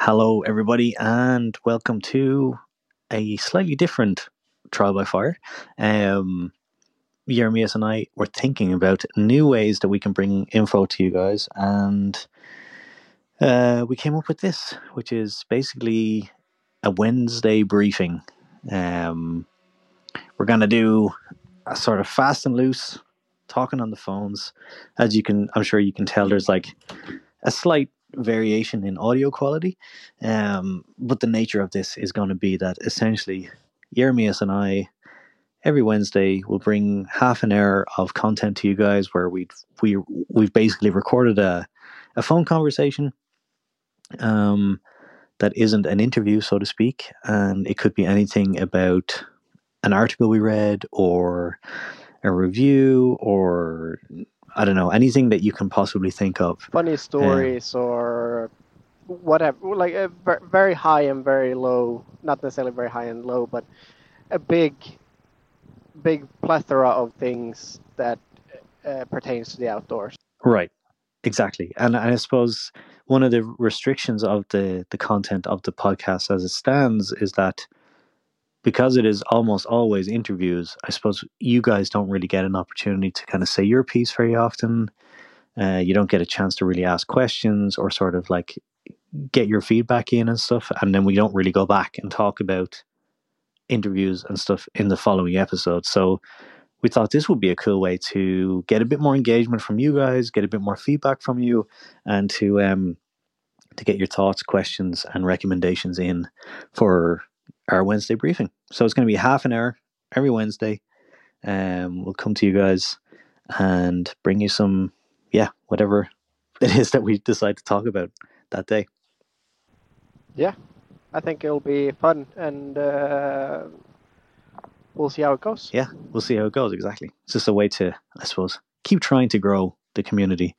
Hello, everybody, and welcome to a slightly different trial by fire. Um, Jeremias and I were thinking about new ways that we can bring info to you guys, and uh, we came up with this, which is basically a Wednesday briefing. Um, we're going to do a sort of fast and loose talking on the phones. As you can, I'm sure you can tell, there's like a slight variation in audio quality. Um, but the nature of this is going to be that essentially Jeremias and I every Wednesday will bring half an hour of content to you guys where we we we've basically recorded a a phone conversation um that isn't an interview so to speak and it could be anything about an article we read or a review or I don't know anything that you can possibly think of. Funny stories or whatever, like a very high and very low, not necessarily very high and low, but a big, big plethora of things that uh, pertains to the outdoors. Right, exactly, and I suppose one of the restrictions of the the content of the podcast as it stands is that because it is almost always interviews, I suppose you guys don't really get an opportunity to kind of say your piece very often. Uh, you don't get a chance to really ask questions or sort of like get your feedback in and stuff. And then we don't really go back and talk about interviews and stuff in the following episode. So we thought this would be a cool way to get a bit more engagement from you guys, get a bit more feedback from you, and to um to get your thoughts, questions, and recommendations in for our Wednesday briefing. So it's going to be half an hour every Wednesday. Um, we'll come to you guys and bring you some, yeah, whatever it is that we decide to talk about that day. Yeah, I think it'll be fun, and uh, we'll see how it goes. Yeah, we'll see how it goes. Exactly. It's just a way to, I suppose, keep trying to grow the community,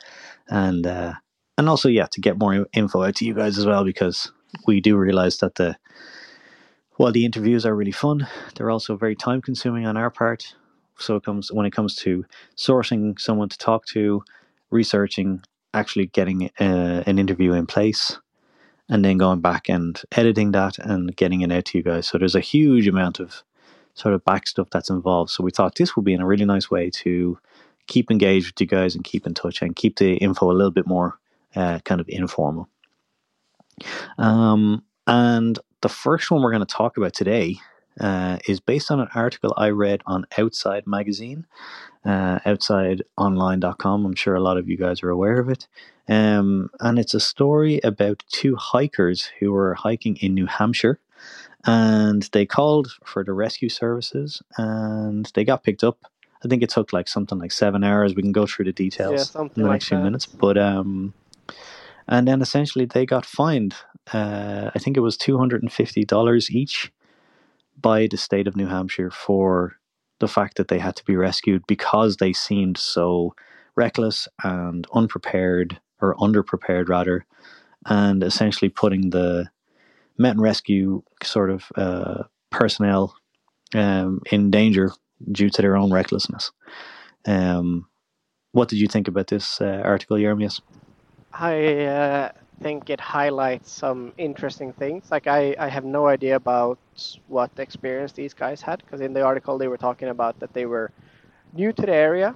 and uh, and also, yeah, to get more info out to you guys as well, because we do realize that the while the interviews are really fun, they're also very time consuming on our part. So it comes when it comes to sourcing someone to talk to, researching, actually getting uh, an interview in place, and then going back and editing that and getting it out to you guys. So there's a huge amount of sort of back stuff that's involved. So we thought this would be in a really nice way to keep engaged with you guys and keep in touch and keep the info a little bit more uh, kind of informal. Um, and the first one we're going to talk about today uh, is based on an article I read on Outside Magazine, uh, outsideonline.com. I'm sure a lot of you guys are aware of it. Um, and it's a story about two hikers who were hiking in New Hampshire and they called for the rescue services and they got picked up. I think it took like something like seven hours. We can go through the details yeah, in the like next few that. minutes. But um, and then essentially they got fined. Uh, I think it was two hundred and fifty dollars each by the state of New Hampshire for the fact that they had to be rescued because they seemed so reckless and unprepared or underprepared rather, and essentially putting the mountain rescue sort of uh, personnel um, in danger due to their own recklessness. Um, what did you think about this uh, article, Jeremias? I uh, think it highlights some interesting things. Like I, I have no idea about what experience these guys had because in the article they were talking about that they were new to the area,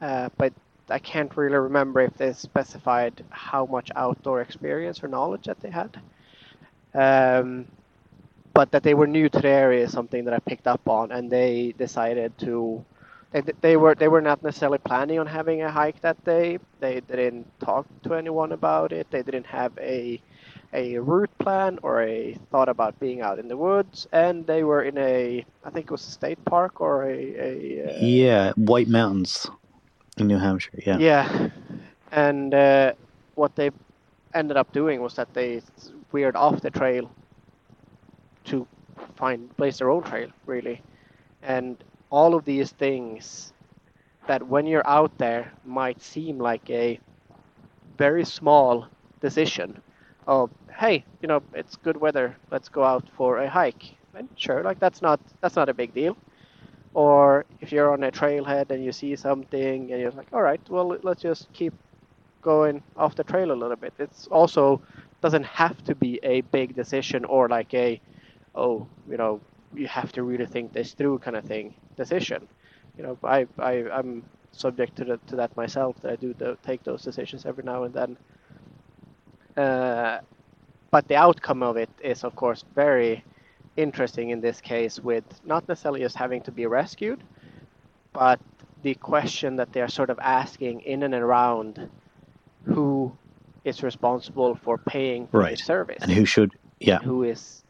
uh, but I can't really remember if they specified how much outdoor experience or knowledge that they had. Um, but that they were new to the area is something that I picked up on, and they decided to. They, they were they were not necessarily planning on having a hike that day. They, they didn't talk to anyone about it. They didn't have a a route plan or a thought about being out in the woods, and they were in a I think it was a state park or a, a uh, yeah White Mountains in New Hampshire. Yeah. Yeah, and uh, what they ended up doing was that they veered off the trail to find place their own trail really, and all of these things that when you're out there might seem like a very small decision of hey you know it's good weather let's go out for a hike. And sure like that's not that's not a big deal. Or if you're on a trailhead and you see something and you're like all right well let's just keep going off the trail a little bit. It's also doesn't have to be a big decision or like a oh you know you have to really think this through kind of thing decision. You know i, I i'm subject to, the, to that myself that i do the, take those decisions every now and then. Uh, but the outcome of it is of course very interesting in this case with not necessarily just having to be rescued but the question that they're sort of asking in and around who is responsible for paying for Right. the service. And who should yeah. And who is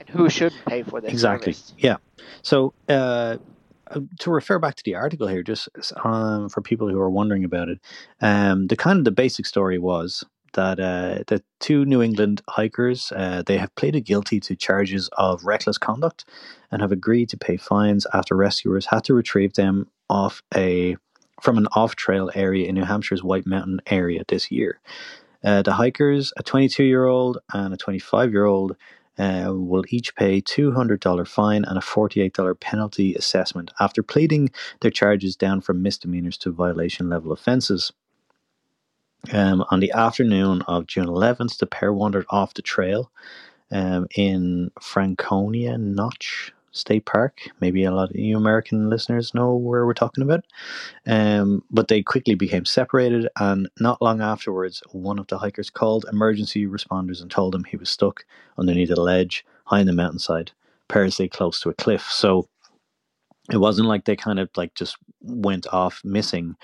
and who should pay for this exactly. service. yeah. So uh, to refer back to the article here just um, for people who are wondering about it um, the kind of the basic story was that uh, the two new england hikers uh, they have pleaded guilty to charges of reckless conduct and have agreed to pay fines after rescuers had to retrieve them off a from an off-trail area in new hampshire's white mountain area this year. Uh, the hikers a 22 year old and a 25 year old uh, will each pay $200 fine and a $48 penalty assessment after pleading their charges down from misdemeanors to violation level offences. Um, on the afternoon of June 11th, the pair wandered off the trail um, in Franconia Notch State Park. Maybe a lot of you American listeners know where we're talking about. Um, but they quickly became separated, and not long afterwards, one of the hikers called emergency responders and told them he was stuck underneath a ledge high in the mountainside, perilously close to a cliff. So it wasn't like they kind of like just went off missing.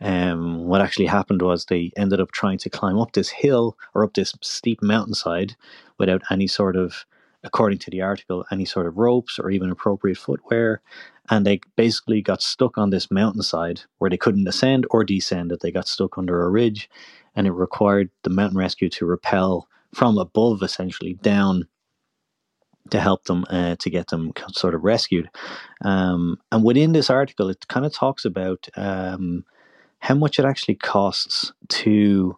Um, what actually happened was they ended up trying to climb up this hill or up this steep mountainside without any sort of, according to the article, any sort of ropes or even appropriate footwear. And they basically got stuck on this mountainside where they couldn't ascend or descend. That they got stuck under a ridge, and it required the mountain rescue to rappel from above, essentially down, to help them uh, to get them sort of rescued. Um, and within this article, it kind of talks about um, how much it actually costs to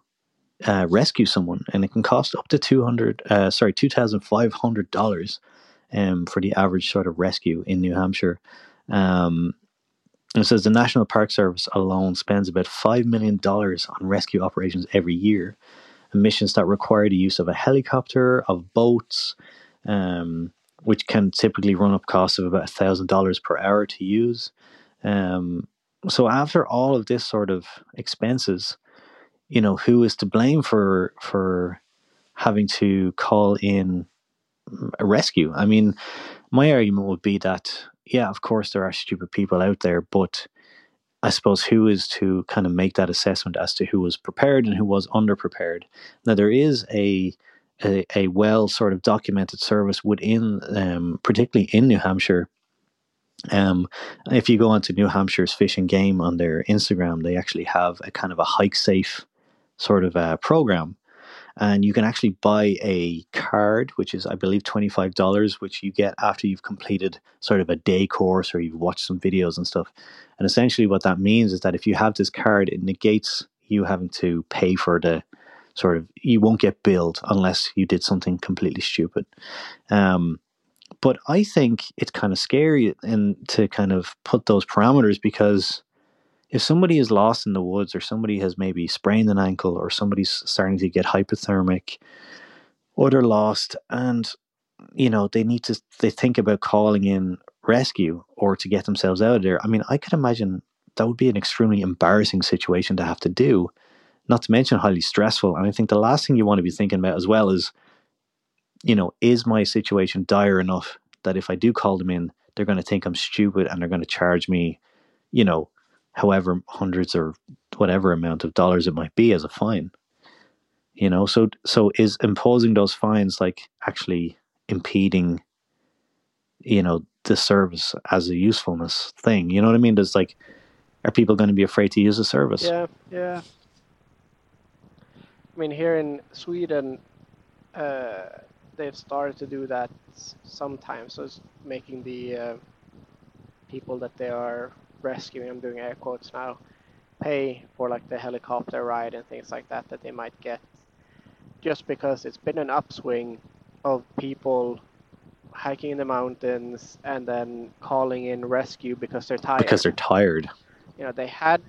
uh, rescue someone, and it can cost up to two hundred, uh, sorry, two thousand five hundred dollars um, for the average sort of rescue in New Hampshire. Um, and it says the National Park Service alone spends about five million dollars on rescue operations every year, missions that require the use of a helicopter, of boats, um, which can typically run up costs of about thousand dollars per hour to use. Um, so after all of this sort of expenses, you know, who is to blame for for having to call in a rescue? I mean, my argument would be that yeah, of course there are stupid people out there, but I suppose who is to kind of make that assessment as to who was prepared and who was underprepared. Now there is a a, a well sort of documented service within, um, particularly in New Hampshire. Um, if you go onto New Hampshire's Fish and Game on their Instagram, they actually have a kind of a hike safe sort of uh, program, and you can actually buy a card, which is I believe twenty five dollars, which you get after you've completed sort of a day course or you've watched some videos and stuff. And essentially, what that means is that if you have this card, it negates you having to pay for the sort of you won't get billed unless you did something completely stupid. Um, but I think it's kind of scary and to kind of put those parameters because if somebody is lost in the woods or somebody has maybe sprained an ankle or somebody's starting to get hypothermic or they're lost and you know they need to they think about calling in rescue or to get themselves out of there i mean i could imagine that would be an extremely embarrassing situation to have to do not to mention highly stressful. And I think the last thing you want to be thinking about as well is, you know, is my situation dire enough that if I do call them in, they're going to think I'm stupid and they're going to charge me, you know, however hundreds or whatever amount of dollars it might be as a fine. You know, so so is imposing those fines like actually impeding, you know, the service as a usefulness thing? You know what I mean? There's like, are people going to be afraid to use the service? Yeah, yeah. I mean, here in Sweden, uh, they've started to do that sometimes. So it's making the uh, people that they are rescuing, I'm doing air quotes now, pay for like the helicopter ride and things like that that they might get, just because it's been an upswing of people hiking in the mountains and then calling in rescue because they're tired Because they're tired. you know they had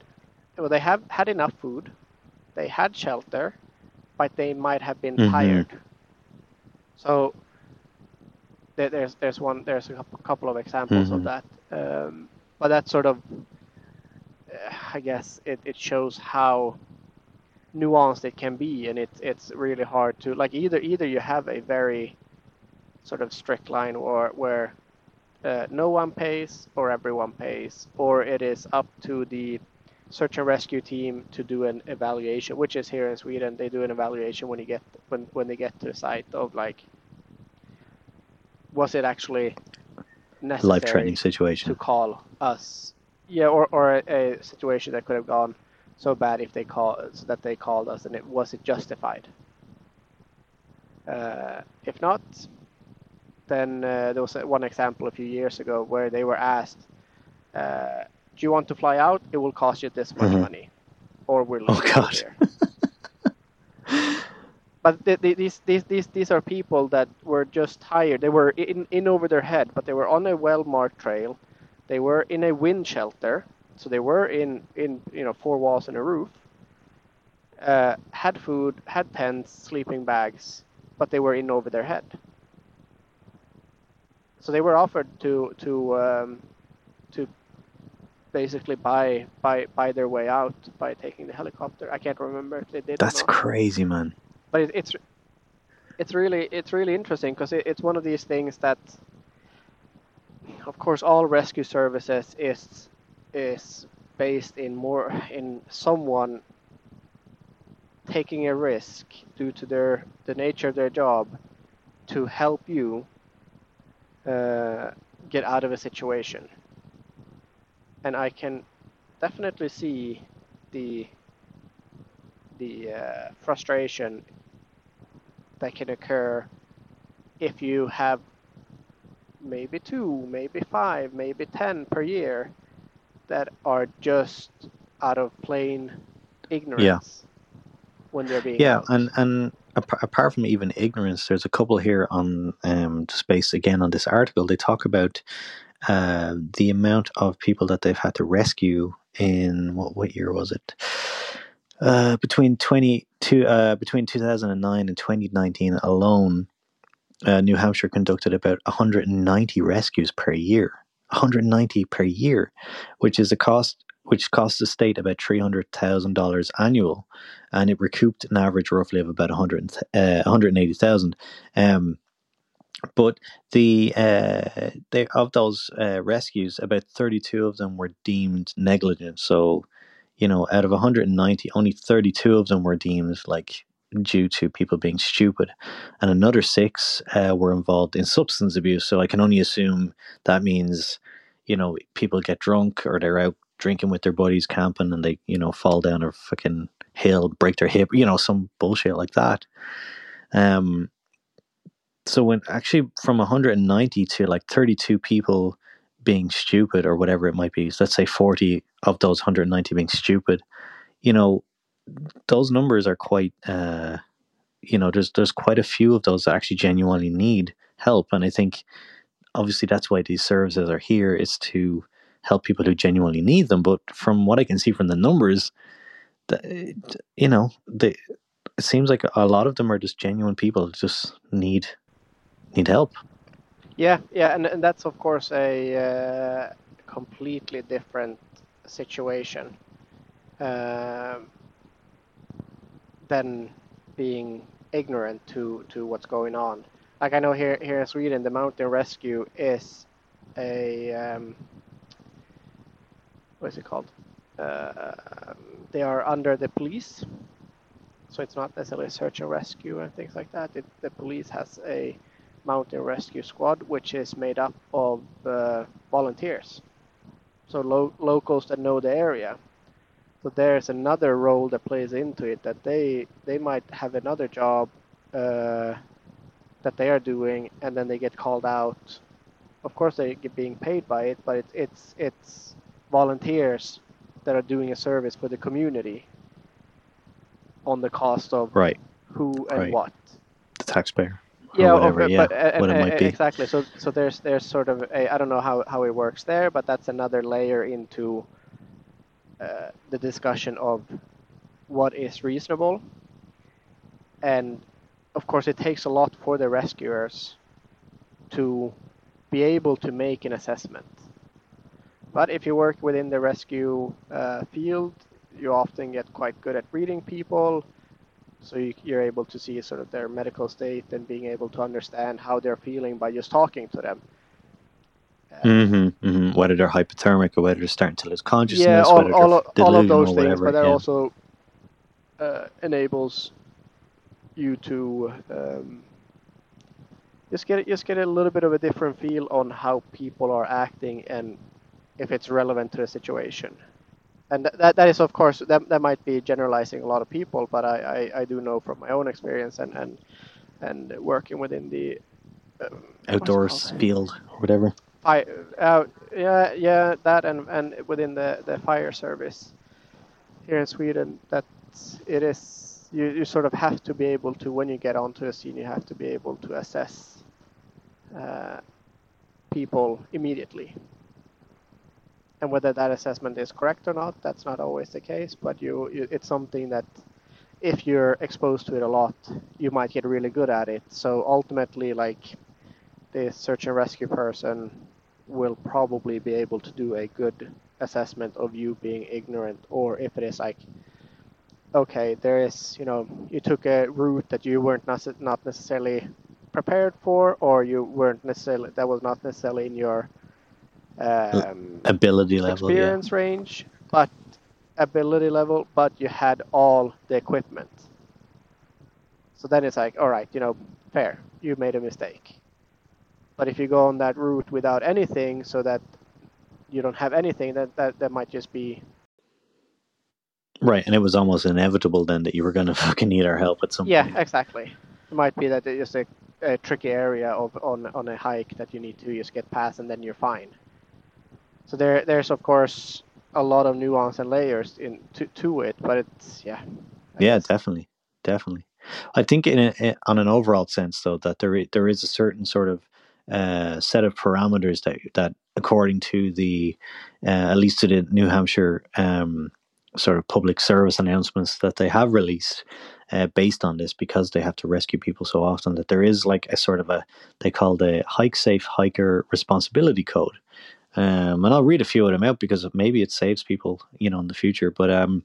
well they have had enough food they had shelter but they might have been Mhm. tired. So there's there's one there's a couple of examples of Mhm. that, um, but that's sort of uh, I guess it, it shows how nuanced it can be, and it's it's really hard to like either either you have a very sort of strict line or where uh, no one pays or everyone pays, or it is up to the search and rescue team to do an evaluation, which is here in Sweden. They do an evaluation when you get when when they get to the site of like, was it actually Life threatening situation to call us? Yeah, or or a, a situation that could have gone so bad if they call that they called us, and it was it justified? Uh, if not, then uh, there was one example a few years ago where they were asked, uh, "Do you want to fly out? It will cost you this much Mhm. money, or we'll Oh, God. here." But th- th- these these these these are people that were just tired. They were in in over their head, but they were on a well marked trail. They were in a wind shelter, so they were in in you know four walls and a roof. Uh, had food, had tents, sleeping bags, but they were in over their head. So they were offered to to um, to basically buy buy buy their way out by taking the helicopter. I can't remember if they did. That's crazy, man. But it, it's it's really it's really interesting because it, it's one of these things that of course all rescue services is is based in more in someone taking a risk due to their the nature of their job to help you uh, get out of a situation. And I can definitely see the the uh, frustration that can occur if you have maybe two, maybe five, maybe ten per year that are just out of plain ignorance when they're being Yeah, out. and and apart, apart from even ignorance, there's a couple here on um, space again on this article. They talk about uh, the amount of people that they've had to rescue in what what year was it? Uh, between twenty two uh, between two thousand and nine and twenty nineteen alone, uh, New Hampshire conducted about one hundred and ninety rescues per year. One hundred ninety per year, which is a cost which costs the state about three hundred thousand dollars annual and it recouped an average roughly of about 100, uh, 180,000. Um, but the uh, of those uh, rescues, about 32 of them were deemed negligent. So, you know, out of 190, only 32 of them were deemed like due to people being stupid, and another six uh, were involved in substance abuse. So I can only assume that means, you know, people get drunk or they're out drinking with their buddies, camping, and they, you know, fall down a fucking hill, break their hip, you know, some bullshit like that. Um, so when actually from 190 to like 32 people being stupid or whatever it might be, so let's say 40 of those 190 being stupid, you know, those numbers are quite, uh, you know, there's there's quite a few of those that actually genuinely need help, and I think obviously that's why these services are here is to help people who genuinely need them. But from what I can see from the numbers, the, you know, they, it seems like a lot of them are just genuine people just need need help. Yeah, yeah, and, and that's of course a uh, completely different situation um, than being ignorant to, to what's going on. Like I know here here in Sweden, the mountain rescue is a um, what is it called? Uh, they are under the police, so it's not necessarily search and rescue and things like that. It, the police has a mountain rescue squad, which is made up of uh, volunteers, so lo- locals that know the area. So there's another role that plays into it that they they might have another job uh, that they are doing, and then they get called out. Of course, they get being paid by it, but it's it's it's volunteers that are doing a service for the community on the cost of Right, who and Right. what the taxpayer. Yeah, whatever, yeah, but, uh, what it uh, might be. exactly. So, so there's there's sort of a, I don't know how, how it works there, but that's another layer into uh, the discussion of what is reasonable. and of course, it takes a lot for the rescuers to be able to make an assessment. But if you work within the rescue uh, field, you often get quite good at reading people. So you, are able to see sort of their medical state and being able to understand how they're feeling by just talking to them. mm-hmm, mm-hmm. Whether they're hypothermic or whether they're starting to lose consciousness, yeah, all, all, of, all of those things, but that yeah. also uh, enables you to um, just get just get a little bit of a different feel on how people are acting and if it's relevant to the situation. And that that is of course that that might be generalizing a lot of people, but I, I, I do know from my own experience and and and working within the um, outdoors field or whatever. Fire, uh, yeah, yeah, that and and within the the fire service here in Sweden, that it is you, you sort of have to be able to, when you get onto a scene, you have to be able to assess uh, people immediately. And whether that assessment is correct or not, that's not always the case, but you, you it's something that if you're exposed to it a lot, you might get really good at it. So ultimately, like the search and rescue person will probably be able to do a good assessment of you being ignorant, or if it is like okay, there is, you know, you took a route that you weren't not necessarily prepared for, or you weren't necessarily that was not necessarily in your um, ability level, experience yeah. range, but ability level, but you had all the equipment. So then it's like, all right, you know, fair, you made a mistake. But if you go on that route without anything, so that you don't have anything, that that, that might just be Right, and it was almost inevitable then that you were going to fucking need our help at some yeah, point. Yeah, exactly. It might be that it's a, a tricky area of on on a hike that you need to just get past, and then you're fine. So there, there's of course a lot of nuance and layers in to, to it, but it's yeah. I yeah, guess. definitely, definitely. I think in a, on an overall sense, though, that there there is a certain sort of uh, set of parameters that that according to the uh, at least to the New Hampshire um, sort of public service announcements that they have released uh, based on this because they have to rescue people so often that there is like a sort of a they call the hike safe hiker responsibility code um, and i'll read a few of them out because maybe it saves people you know in the future but um,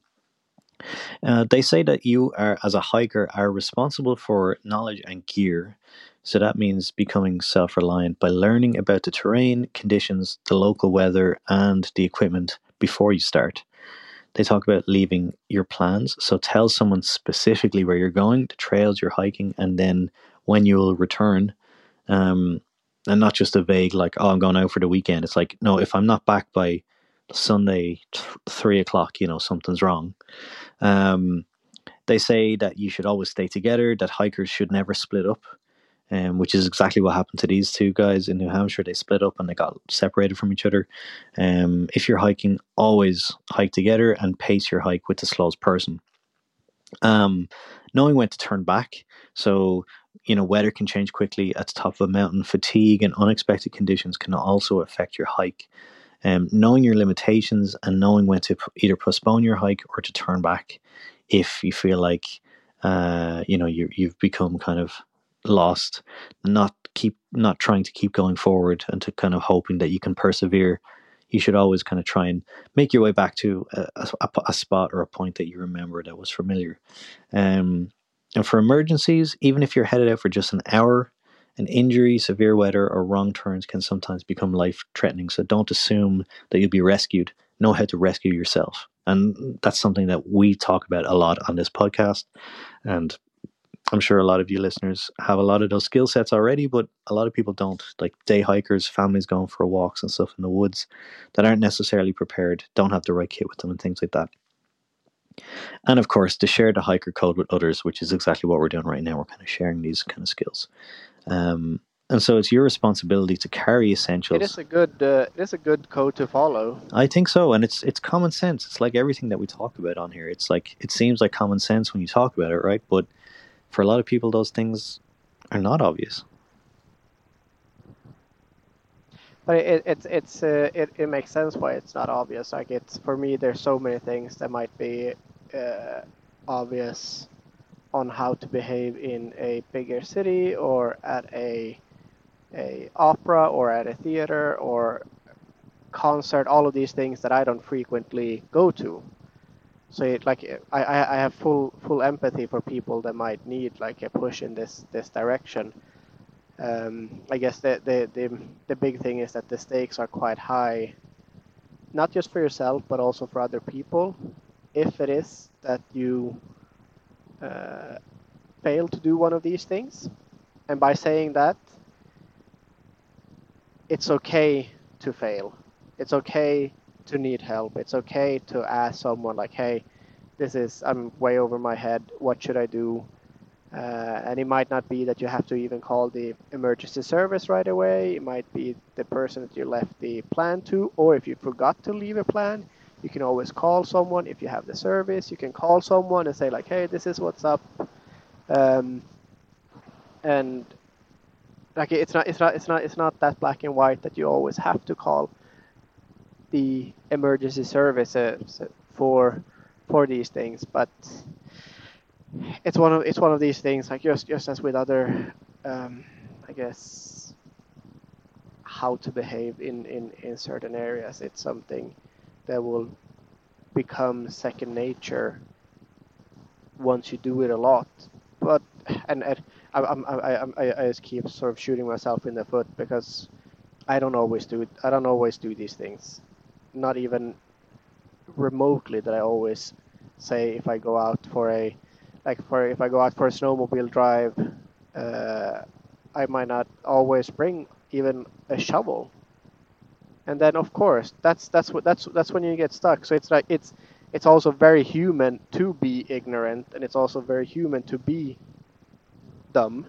uh, they say that you are as a hiker are responsible for knowledge and gear so that means becoming self-reliant by learning about the terrain conditions the local weather and the equipment before you start they talk about leaving your plans. So tell someone specifically where you're going, the trails you're hiking, and then when you will return. Um, and not just a vague like, oh, I'm going out for the weekend. It's like, no, if I'm not back by Sunday three o'clock, you know something's wrong. Um, they say that you should always stay together. That hikers should never split up um, which is exactly what happened to these two guys in New Hampshire. They split up and they got separated from each other. Um, if you're hiking, always hike together and pace your hike with the slowest person. Um, knowing when to turn back. So, you know, weather can change quickly at the top of a mountain. Fatigue and unexpected conditions can also affect your hike. Um, knowing your limitations and knowing when to either postpone your hike or to turn back if you feel like, uh, you know, you, you've become kind of lost, not keep not trying to keep going forward and to kind of hoping that you can persevere. You should always kind of try and make your way back to a, a, a spot or a point that you remember that was familiar. Um, and for emergencies, even if you're headed out for just an hour, an injury, severe weather, or wrong turns can sometimes become life threatening. So don't assume that you'll be rescued. Know how to rescue yourself. And that's something that we talk about a lot on this podcast. And I'm sure a lot of you listeners have a lot of those skill sets already, but a lot of people don't. Like day hikers, families going for walks and stuff in the woods that aren't necessarily prepared, don't have the right kit with them, and things like that. And of course, to share the hiker code with others, which is exactly what we're doing right now. We're kind of sharing these kind of skills. Um, and so it's your responsibility to carry essentials. It is a good, uh, it is a good code to follow. I think so, and it's it's common sense. It's like everything that we talk about on here. It's like it seems like common sense when you talk about it, right? But for a lot of people, those things are not obvious. But it, it's it's uh, it, it makes sense why it's not obvious. Like it's for me, there's so many things that might be uh, obvious on how to behave in a bigger city or at a a opera or at a theater or concert, all of these things that I don't frequently go to. So it, like I, I have full full empathy for people that might need like a push in this this direction. Um, I guess the, the the the big thing is that the stakes are quite high, not just for yourself but also for other people. If it is that you uh, fail to do one of these things, and by saying that, it's okay to fail. It's okay to need help. It's okay to ask someone like, "Hey, this is I'm way over my head. What should I do?" Uh, and it might not be that you have to even call the emergency service right away. It might be the person that you left the plan to, or if you forgot to leave a plan, you can always call someone. If you have the service, you can call someone and say like, "Hey, this is what's up," um, and like it's not it's not it's not it's not that black and white that you always have to call the emergency services for for these things, but it's one of it's one of these things like just just as with other um, I guess how to behave in, in, in certain areas. It's something that will become second nature once you do it a lot. But and, and I, I, I, I, just keep sort of shooting myself in the foot because I don't always do I don't always do these things not even remotely that I always say if I go out for a like for if I go out for a snowmobile drive, uh, I might not always bring even a shovel. And then of course that's that's what that's that's when you get stuck. So it's like it's it's also very human to be ignorant, and it's also very human to be dumb.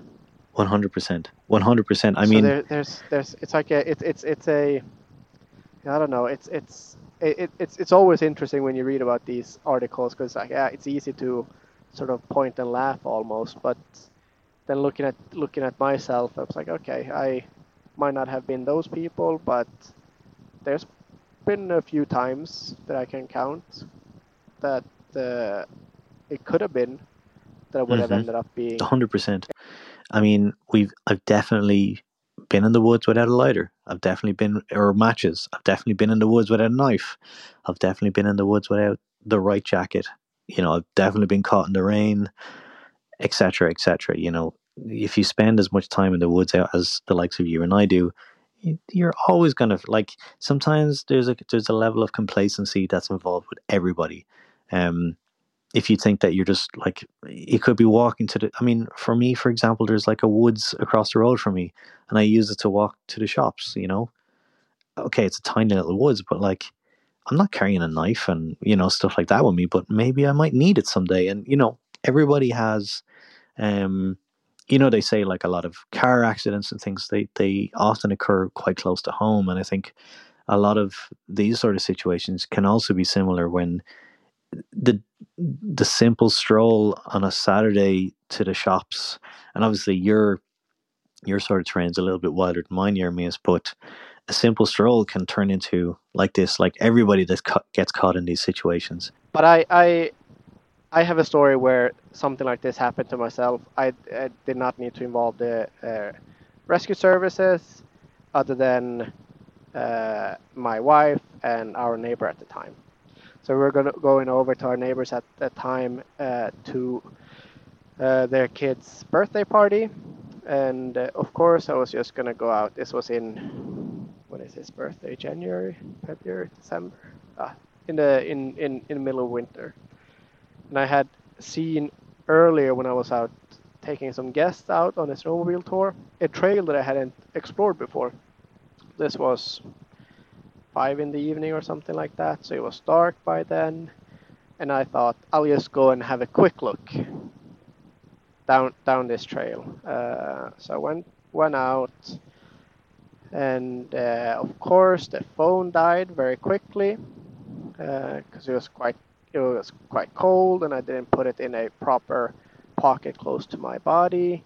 One hundred percent. One hundred percent. I so mean, there, there's there's it's like a it's it's it's a I don't know. It's it's it, it's it's always interesting when you read about these articles because like yeah, it's easy to sort of point and laugh almost, but then looking at looking at myself, I was like, okay, I might not have been those people, but there's been a few times that I can count that uh, it could have been that I would have Mhm. ended up being. hundred percent. I mean, we've I've definitely been in the woods without a lighter. I've definitely been or matches. I've definitely been in the woods without a knife. I've definitely been in the woods without the right jacket. You know, I've definitely been caught in the rain, etc., etc. You know, if you spend as much time in the woods out as the likes of you and I do, you- you're always gonna like. Sometimes there's a there's a level of complacency that's involved with everybody. Um, if you think that you're just like you could be walking to the i mean for me for example there's like a woods across the road from me and i use it to walk to the shops you know okay it's a tiny little woods but like i'm not carrying a knife and you know stuff like that with me but maybe i might need it someday. And you know everybody has um you know they say like a lot of car accidents and things they they often occur quite close to home. And i think a lot of these sort of situations can also be similar when the the simple stroll on a Saturday to the shops, and obviously your your sort of terrain's a little bit wilder than mine, Jeremias, but a simple stroll can turn into like this, like everybody that gets caught in these situations. But I, I, I have a story where something like this happened to myself. I, I did not need to involve the uh, rescue services, other than uh, my wife and our neighbor at the time. So we were going going over to our neighbors at the time uh, to uh, their kid's birthday party, and uh, of course I was just gonna go out. This was in is his birthday? January, February, December. Ah, in the in in in the middle of winter. And I had seen earlier when I was out taking some guests out on a snowmobile tour a trail that I hadn't explored before. This was five in the evening or something like that, so it was dark by then. And I thought I'll just go and have a quick look down down this trail. Uh, so I went went out, and uh, of course the phone died very quickly because it was quite it was quite cold, and I didn't put it in a proper pocket close to my body.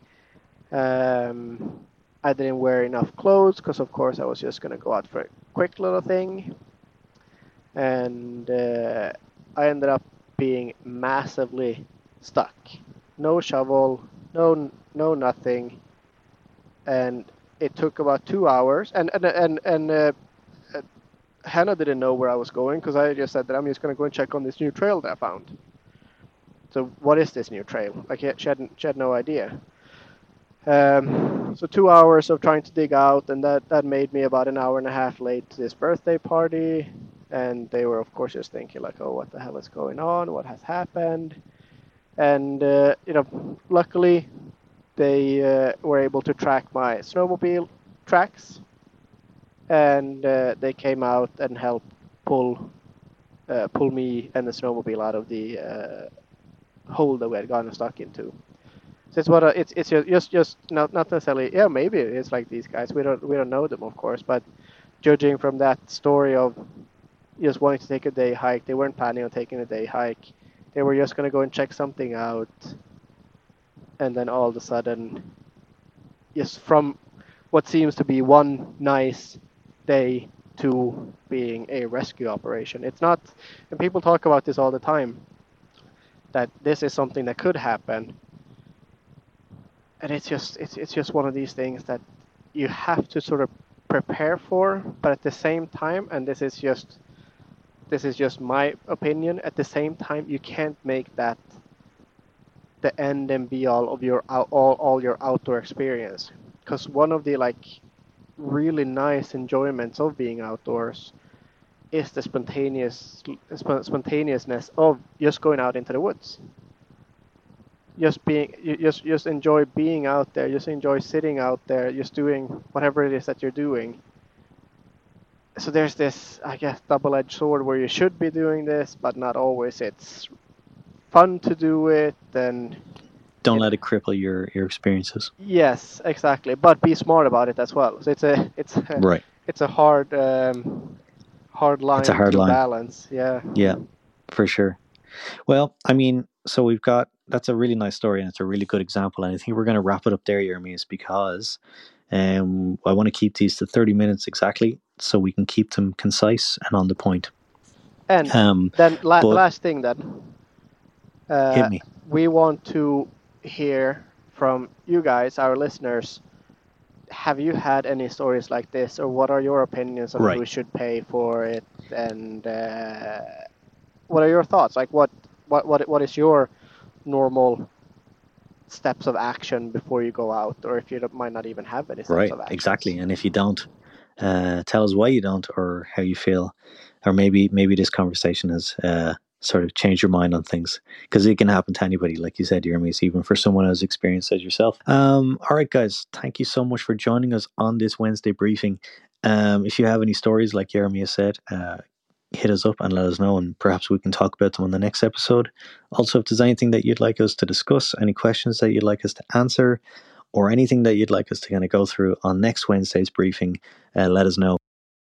Um, I didn't wear enough clothes because, of course, I was just gonna go out for a quick little thing, and uh, I ended up being massively stuck. no shovel, no no nothing, and it took about two hours. And and and and uh, uh, Hannah didn't know where I was going because I just said that I'm just gonna go and check on this new trail that I found. So what is this new trail? Like she had she had no idea. Um, so two hours of trying to dig out, and that that made me about an hour and a half late to this birthday party. And they were of course just thinking like, oh, what the hell is going on? What has happened? And uh, you know, luckily they uh, were able to track my snowmobile tracks, and uh, they came out and helped pull uh, pull me and the snowmobile out of the uh, hole that we had gotten stuck into. So it's what a, it's it's just just not not necessarily yeah maybe it's like these guys. We don't we don't know them of course but judging from that story of just wanting to take a day hike they weren't planning on taking a day hike. They were just gonna go and check something out and then all of a sudden just from what seems to be one nice day to being a rescue operation it's not and people talk about this all the time that this is something that could happen and it's just it's it's just one of these things that you have to sort of prepare for, but at the same time, and this is just this is just my opinion. At the same time, you can't make that the end and be all of your all all your outdoor experience, because one of the like really nice enjoyments of being outdoors is the spontaneous spontaneousness of just going out into the woods. Just being just just enjoy being out there. Just enjoy sitting out there just doing whatever it is that you're doing. So there's this i guess double-edged sword where you should be doing this but not always. It's fun to do it and don't let it cripple your your experiences. Yes exactly. But be smart about it as well. So it's a it's a, right. it's a hard um hard line it's a hard line. balance. Yeah. Yeah for sure. Well i mean so we've got that's a really nice story and it's a really good example. And I think we're going to wrap it up there, Jeremias, because um, I want to keep these to 30 minutes exactly so we can keep them concise and on the point. And um, then la- but, last thing then. Uh, hit me. We want to hear from you guys, our listeners. Have you had any stories like this, or what are your opinions on right. who should pay for it, and uh, what are your thoughts? Like, what, what, what, what is your normal steps of action before you go out, or if you might not even have any steps right, of action. Exactly, and if you don't, uh, tell us why you don't, or how you feel, or maybe maybe this conversation has uh, sort of change your mind on things because it can happen to anybody, like you said, Jeremy, even for someone as experienced as yourself. Um, all right, guys, thank you so much for joining us on this Wednesday briefing. Um, if you have any stories, like Jeremy said, uh, hit us up and let us know, and perhaps we can talk about them on the next episode. Also, if there's anything that you'd like us to discuss, any questions that you'd like us to answer, or anything that you'd like us to kind of go through on next Wednesday's briefing, uh, let us know.